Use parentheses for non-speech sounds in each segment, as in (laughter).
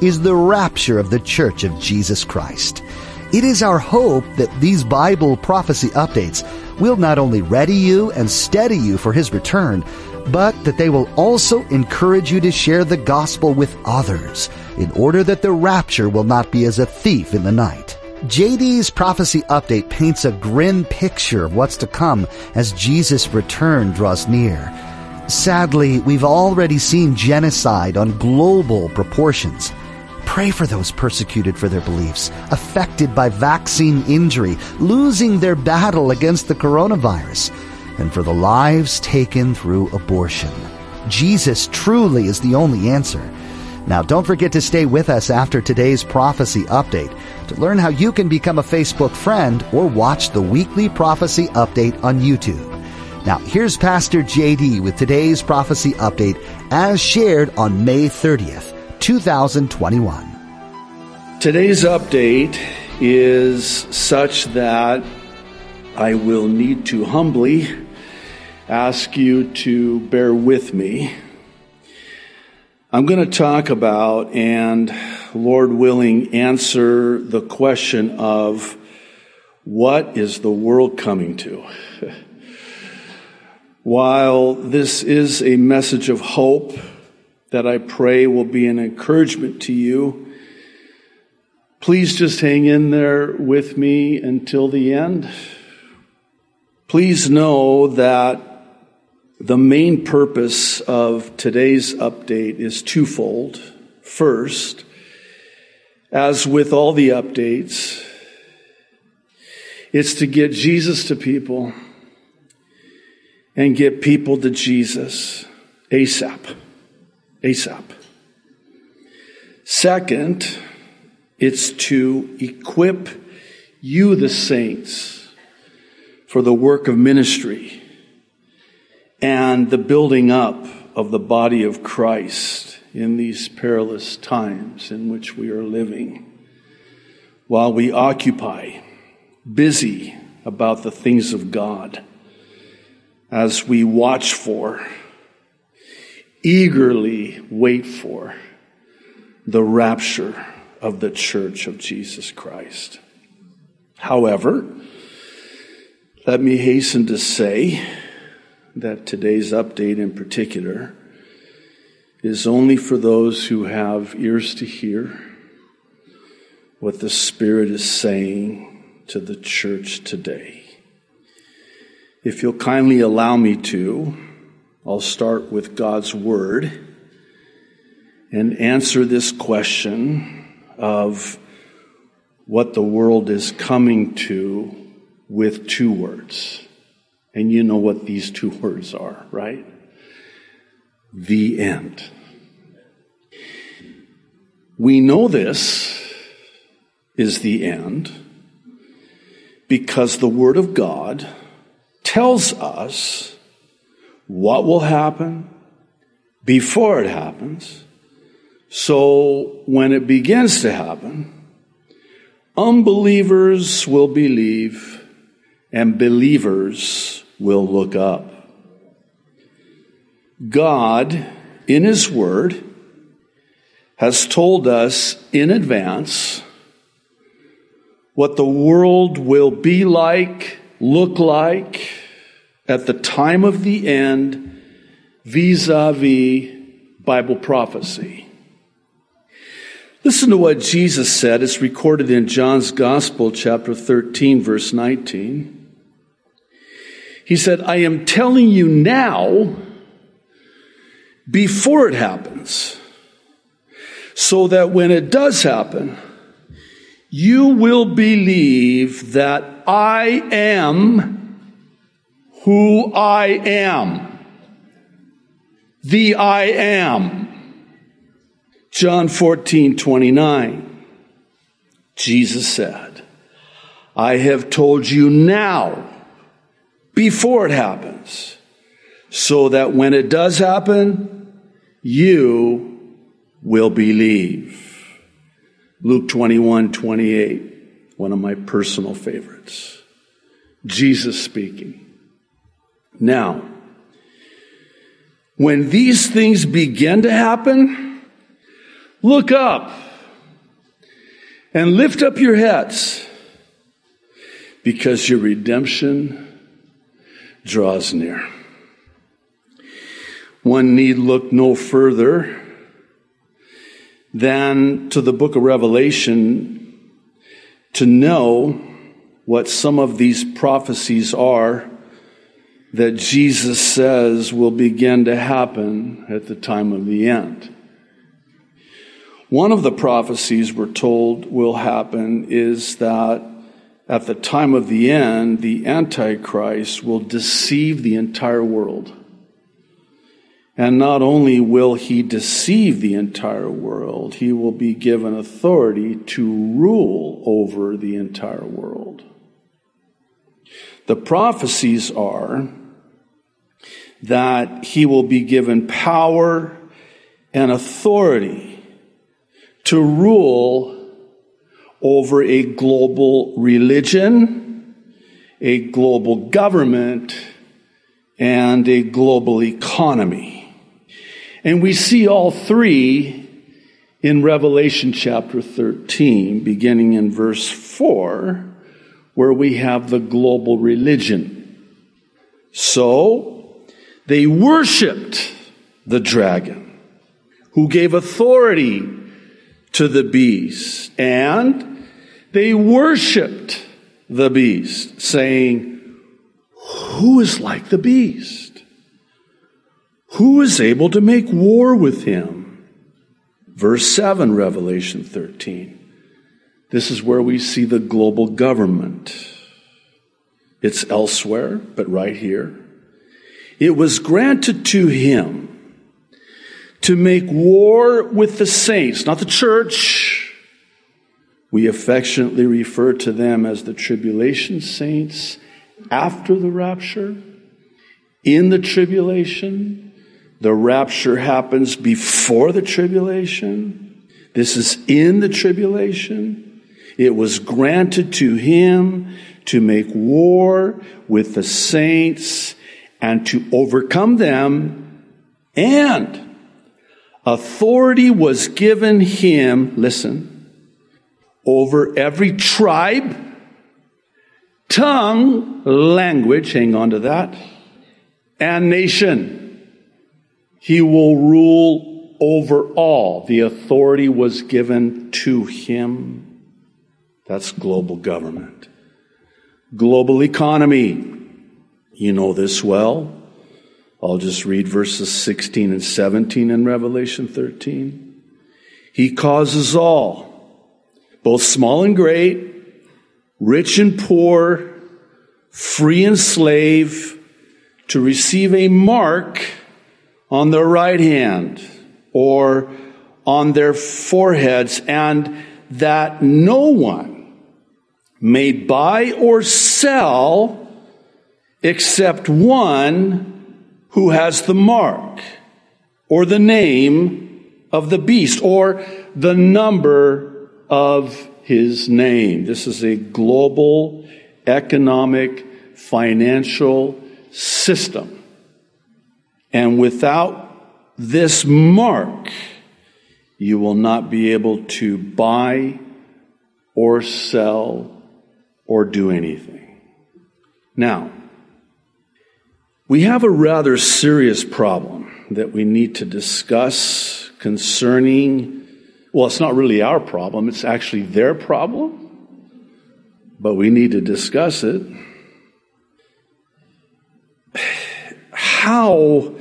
is the rapture of the Church of Jesus Christ. It is our hope that these Bible prophecy updates will not only ready you and steady you for His return, but that they will also encourage you to share the gospel with others in order that the rapture will not be as a thief in the night. JD's prophecy update paints a grim picture of what's to come as Jesus' return draws near. Sadly, we've already seen genocide on global proportions. Pray for those persecuted for their beliefs, affected by vaccine injury, losing their battle against the coronavirus, and for the lives taken through abortion. Jesus truly is the only answer. Now, don't forget to stay with us after today's prophecy update to learn how you can become a Facebook friend or watch the weekly prophecy update on YouTube. Now, here's Pastor JD with today's prophecy update as shared on May 30th. 2021. Today's update is such that I will need to humbly ask you to bear with me. I'm going to talk about and, Lord willing, answer the question of what is the world coming to? (laughs) While this is a message of hope, that I pray will be an encouragement to you. Please just hang in there with me until the end. Please know that the main purpose of today's update is twofold. First, as with all the updates, it's to get Jesus to people and get people to Jesus ASAP. ASAP. Second, it's to equip you, the saints, for the work of ministry and the building up of the body of Christ in these perilous times in which we are living. While we occupy, busy about the things of God, as we watch for eagerly wait for the rapture of the church of Jesus Christ. However, let me hasten to say that today's update in particular is only for those who have ears to hear what the Spirit is saying to the church today. If you'll kindly allow me to, I'll start with God's Word and answer this question of what the world is coming to with two words. And you know what these two words are, right? The end. We know this is the end because the Word of God tells us what will happen before it happens. So when it begins to happen, unbelievers will believe and believers will look up. God, in His Word, has told us in advance what the world will be like, look like, at the time of the end vis a vis Bible prophecy. Listen to what Jesus said. It's recorded in John's Gospel, chapter 13, verse 19. He said, I am telling you now before it happens, so that when it does happen, you will believe that I am who I am. The I am. John 14, 29. Jesus said, I have told you now, before it happens, so that when it does happen, you will believe. Luke 21, 28, one of my personal favorites. Jesus speaking. Now, when these things begin to happen, look up and lift up your heads because your redemption draws near. One need look no further than to the book of Revelation to know what some of these prophecies are that Jesus says will begin to happen at the time of the end. One of the prophecies we're told will happen is that at the time of the end, the Antichrist will deceive the entire world. And not only will he deceive the entire world, he will be given authority to rule over the entire world. The prophecies are that he will be given power and authority to rule over a global religion, a global government, and a global economy. And we see all three in Revelation chapter 13, beginning in verse 4, where we have the global religion. So, they worshiped the dragon, who gave authority to the beast, and they worshiped the beast, saying, Who is like the beast? Who is able to make war with him? Verse 7, Revelation 13. This is where we see the global government. It's elsewhere, but right here. It was granted to him to make war with the saints, not the church. We affectionately refer to them as the tribulation saints after the rapture, in the tribulation, the rapture happens before the tribulation. This is in the tribulation. It was granted to him to make war with the saints and to overcome them. And authority was given him, listen, over every tribe, tongue, language, hang on to that, and nation. He will rule over all. The authority was given to him. That's global government. Global economy. You know this well. I'll just read verses 16 and 17 in Revelation 13. He causes all, both small and great, rich and poor, free and slave, to receive a mark on their right hand or on their foreheads, and that no one may buy or sell except one who has the mark or the name of the beast or the number of his name. This is a global economic financial system and without this mark, you will not be able to buy or sell or do anything. Now, we have a rather serious problem that we need to discuss concerning, well, it's not really our problem, it's actually their problem, but we need to discuss it. How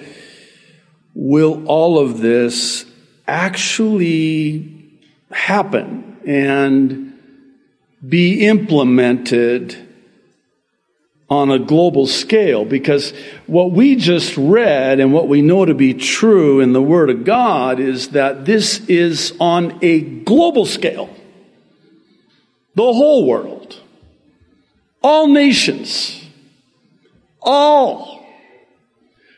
will all of this actually happen and be implemented on a global scale? Because what we just read and what we know to be true in the Word of God is that this is on a global scale. The whole world. All nations. All.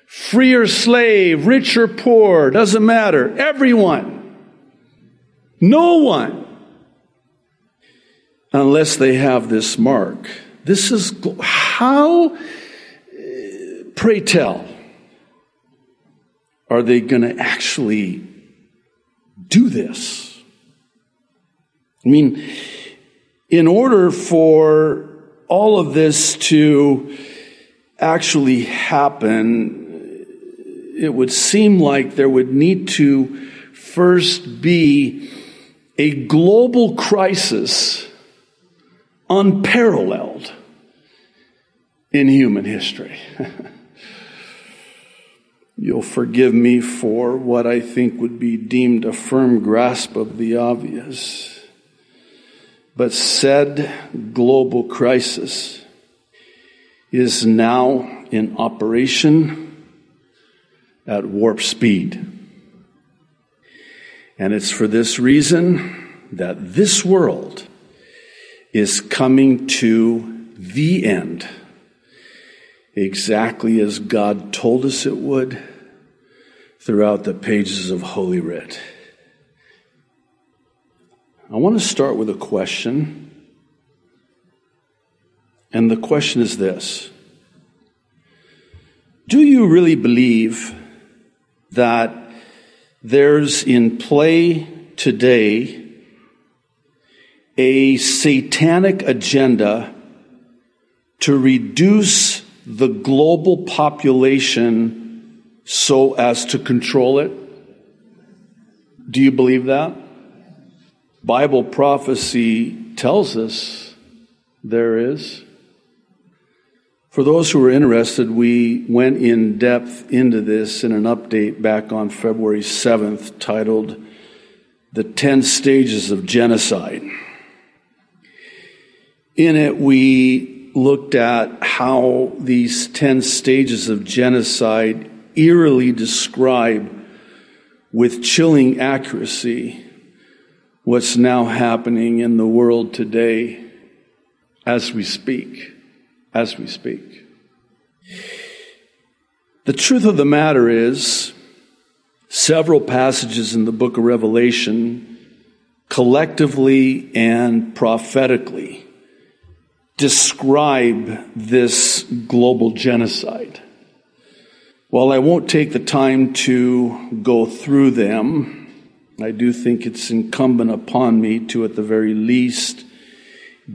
Free or slave, rich or poor, doesn't matter. Everyone. No one. Unless they have this mark. This is how, uh, pray tell, are they going to actually do this? I mean, in order for all of this to actually happen, it would seem like there would need to first be a global crisis unparalleled in human history. (laughs) You'll forgive me for what I think would be deemed a firm grasp of the obvious. But said global crisis is now in operation at warp speed. And it's for this reason that this world is coming to the end exactly as God told us it would throughout the pages of Holy Writ. I want to start with a question. And the question is this Do you really believe that there's in play today a satanic agenda to reduce the global population so as to control it? Do you believe that? Bible prophecy tells us there is. For those who are interested, we went in depth into this in an update back on February 7th titled The 10 Stages of Genocide. In it, we looked at how these 10 stages of genocide eerily describe with chilling accuracy what's now happening in the world today as we speak. As we speak. The truth of the matter is, several passages in the book of Revelation collectively and prophetically describe this global genocide. While I won't take the time to go through them, I do think it's incumbent upon me to, at the very least,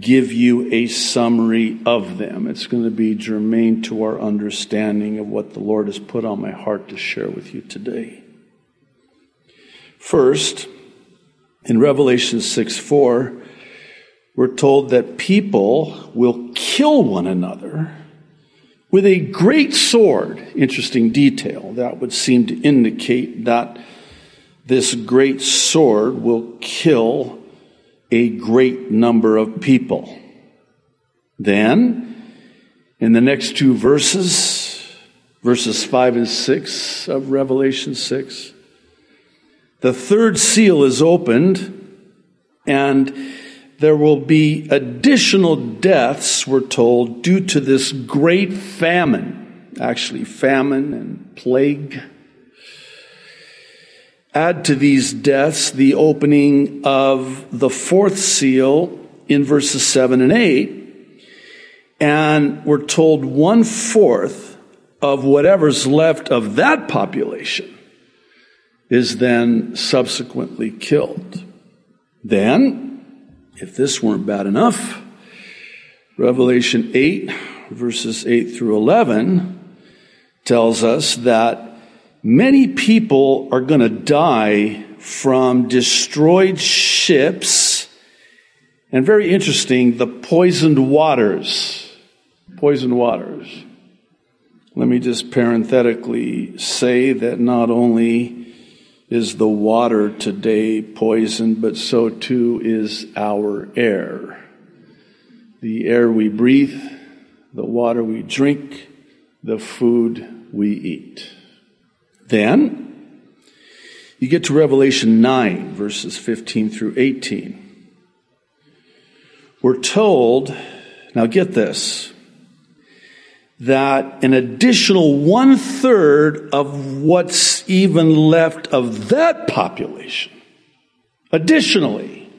give you a summary of them. It's going to be germane to our understanding of what the Lord has put on my heart to share with you today. First, in Revelation 6 4, we're told that people will kill one another with a great sword. Interesting detail. That would seem to indicate that this great sword will kill a great number of people. Then, in the next two verses, verses 5 and 6 of Revelation 6, the third seal is opened and there will be additional deaths, we're told, due to this great famine. Actually, famine and plague. Add to these deaths the opening of the fourth seal in verses 7 and 8. And we're told one fourth of whatever's left of that population is then subsequently killed. Then, if this weren't bad enough, Revelation 8, verses 8 through 11, tells us that many people are going to die from destroyed ships and very interesting, the poisoned waters. Poisoned waters. Let me just parenthetically say that not only is the water today poisoned, but so too is our air. The air we breathe, the water we drink, the food we eat. Then, you get to Revelation 9, verses 15 through 18, we're told, now get this, that an additional one third of what's even left of that population, additionally,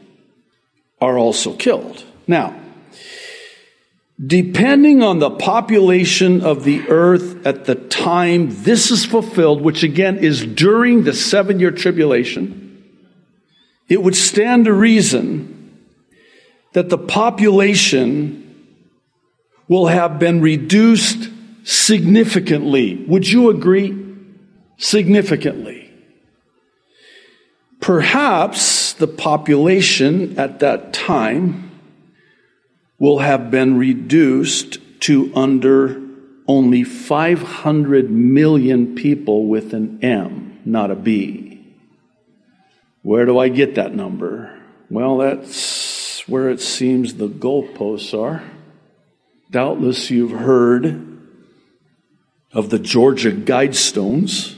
are also killed. Now, depending on the population of the earth at the time this is fulfilled, which again is during the seven year tribulation, it would stand to reason that the population will have been reduced significantly. Would you agree? Significantly. Perhaps the population at that time will have been reduced to under only 500 million people with an M, not a B. Where do I get that number? Well, that's where it seems the goalposts are. Doubtless you've heard of the Georgia Guidestones.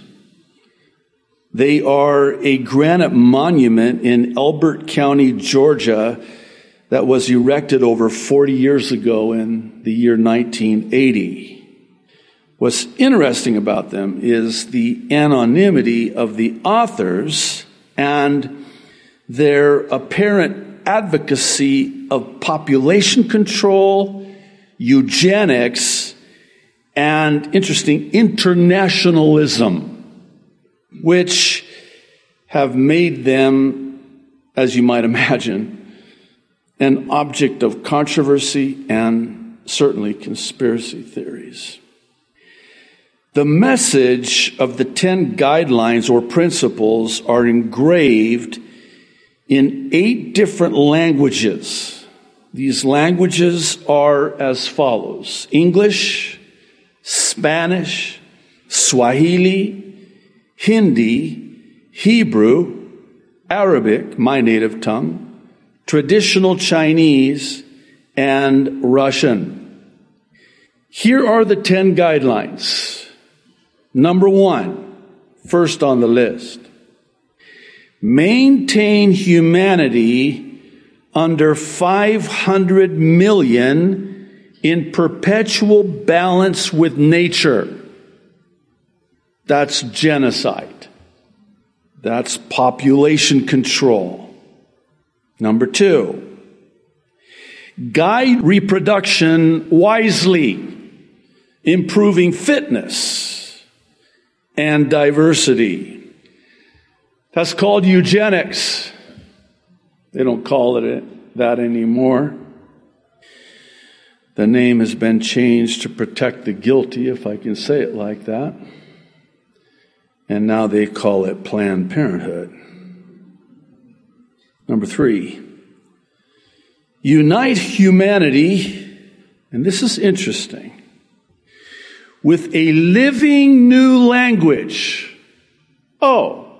They are a granite monument in Elbert County, Georgia, that was erected over 40 years ago in the year 1980. What's interesting about them is the anonymity of the authors and their apparent advocacy of population control eugenics, and interesting internationalism, which have made them, as you might imagine, an object of controversy and certainly conspiracy theories. The message of the 10 guidelines or principles are engraved in eight different languages these languages are as follows English, Spanish, Swahili, Hindi, Hebrew, Arabic, my native tongue, traditional Chinese, and Russian. Here are the 10 guidelines. Number one, first on the list. Maintain humanity under 500 million in perpetual balance with nature. That's genocide. That's population control. Number two, guide reproduction wisely, improving fitness and diversity. That's called eugenics. They don't call it that anymore. The name has been changed to protect the guilty, if I can say it like that. And now they call it Planned Parenthood. Number three, unite humanity, and this is interesting, with a living new language. Oh,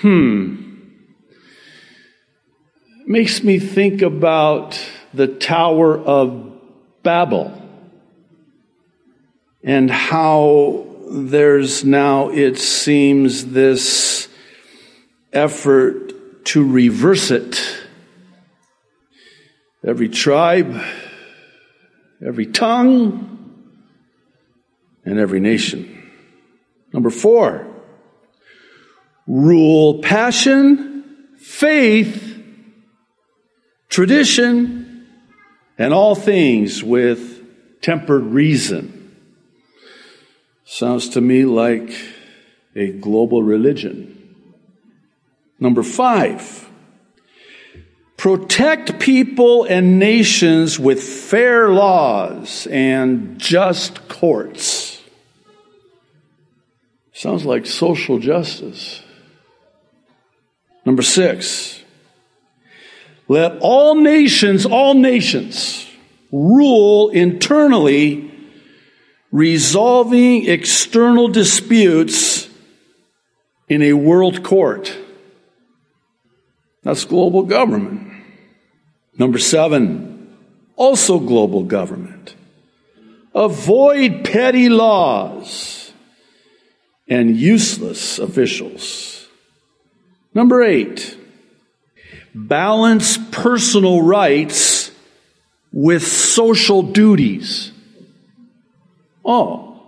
hmm makes me think about the Tower of Babel and how there's now, it seems, this effort to reverse it. Every tribe, every tongue, and every nation. Number four, rule passion, faith, tradition, and all things with tempered reason. Sounds to me like a global religion. Number five, protect people and nations with fair laws and just courts. Sounds like social justice. Number six, let all nations, all nations, rule internally, resolving external disputes in a world court. That's global government. Number seven, also global government. Avoid petty laws and useless officials. Number eight, balance personal rights with social duties. Oh,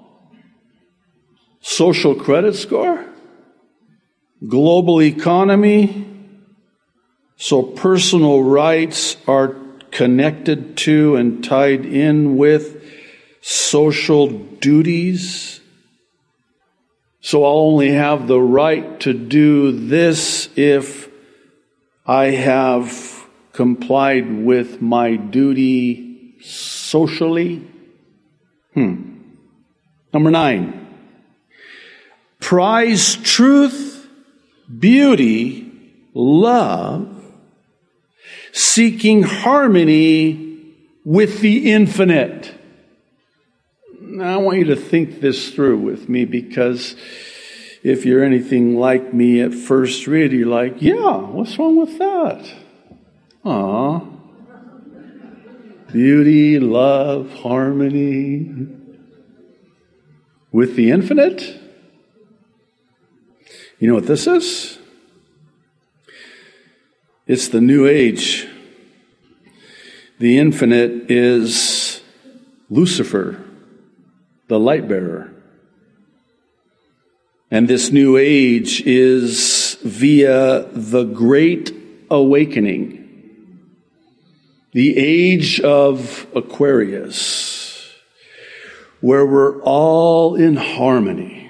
social credit score? Global economy? So personal rights are connected to and tied in with social duties. So I'll only have the right to do this if I have complied with my duty socially. Hmm. Number nine. Prize truth, beauty, love, seeking harmony with the infinite. Now, I want you to think this through with me because if you're anything like me at first read, you're like, yeah, what's wrong with that? Ah, Beauty, love, harmony with the infinite. You know what this is? It's the new age. The infinite is Lucifer, the light bearer. And this new age is via the great awakening, the age of Aquarius, where we're all in harmony.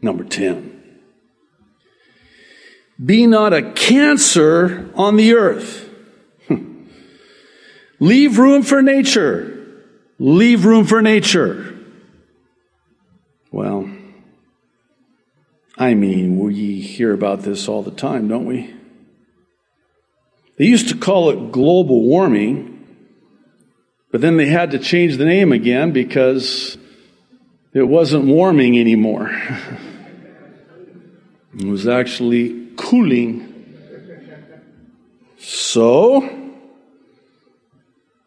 Number 10. Be not a cancer on the earth. (laughs) Leave room for nature. Leave room for nature. Well, I mean, we hear about this all the time, don't we? They used to call it global warming, but then they had to change the name again because it wasn't warming anymore. (laughs) it was actually cooling. So,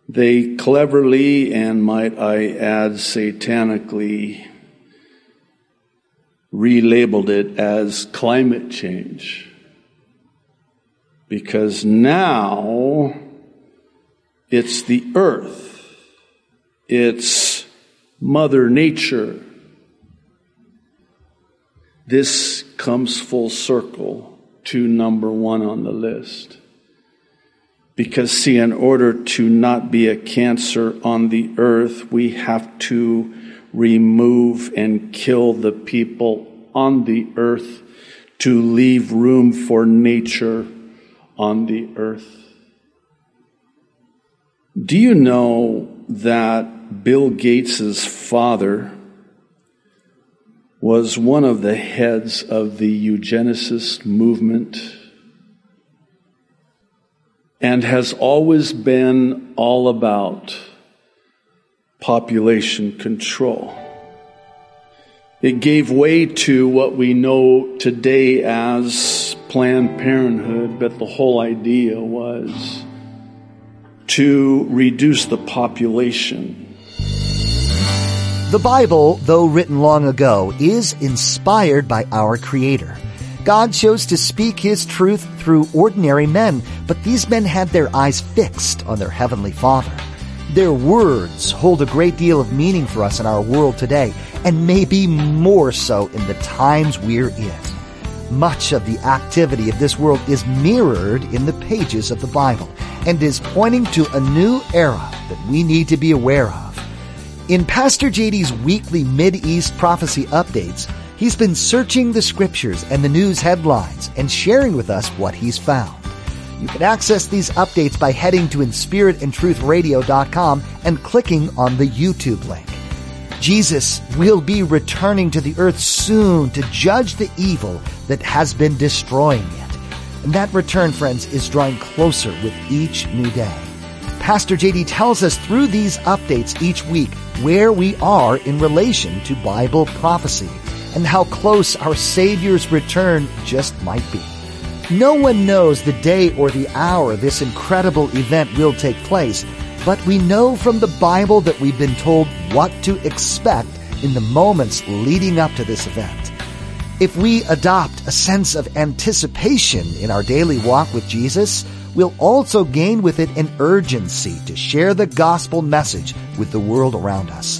they cleverly and might I add satanically relabeled it as climate change. Because now it's the earth, it's Mother Nature. This comes full circle to number one on the list. Because, see, in order to not be a cancer on the earth, we have to remove and kill the people on the earth to leave room for nature on the earth. Do you know that Bill Gates's father was one of the heads of the eugenicist movement and has always been all about population control. It gave way to what we know today as Planned Parenthood, but the whole idea was to reduce the population the Bible, though written long ago, is inspired by our Creator. God chose to speak His truth through ordinary men, but these men had their eyes fixed on their Heavenly Father. Their words hold a great deal of meaning for us in our world today, and maybe more so in the times we're in. Much of the activity of this world is mirrored in the pages of the Bible and is pointing to a new era that we need to be aware of. In Pastor JD's weekly Mid-East prophecy updates, he's been searching the scriptures and the news headlines and sharing with us what he's found. You can access these updates by heading to inspiritandtruthradio.com and clicking on the YouTube link. Jesus will be returning to the earth soon to judge the evil that has been destroying it. And that return, friends, is drawing closer with each new day. Pastor JD tells us through these updates each week where we are in relation to Bible prophecy and how close our Savior's return just might be. No one knows the day or the hour this incredible event will take place, but we know from the Bible that we've been told what to expect in the moments leading up to this event. If we adopt a sense of anticipation in our daily walk with Jesus, we'll also gain with it an urgency to share the gospel message with the world around us.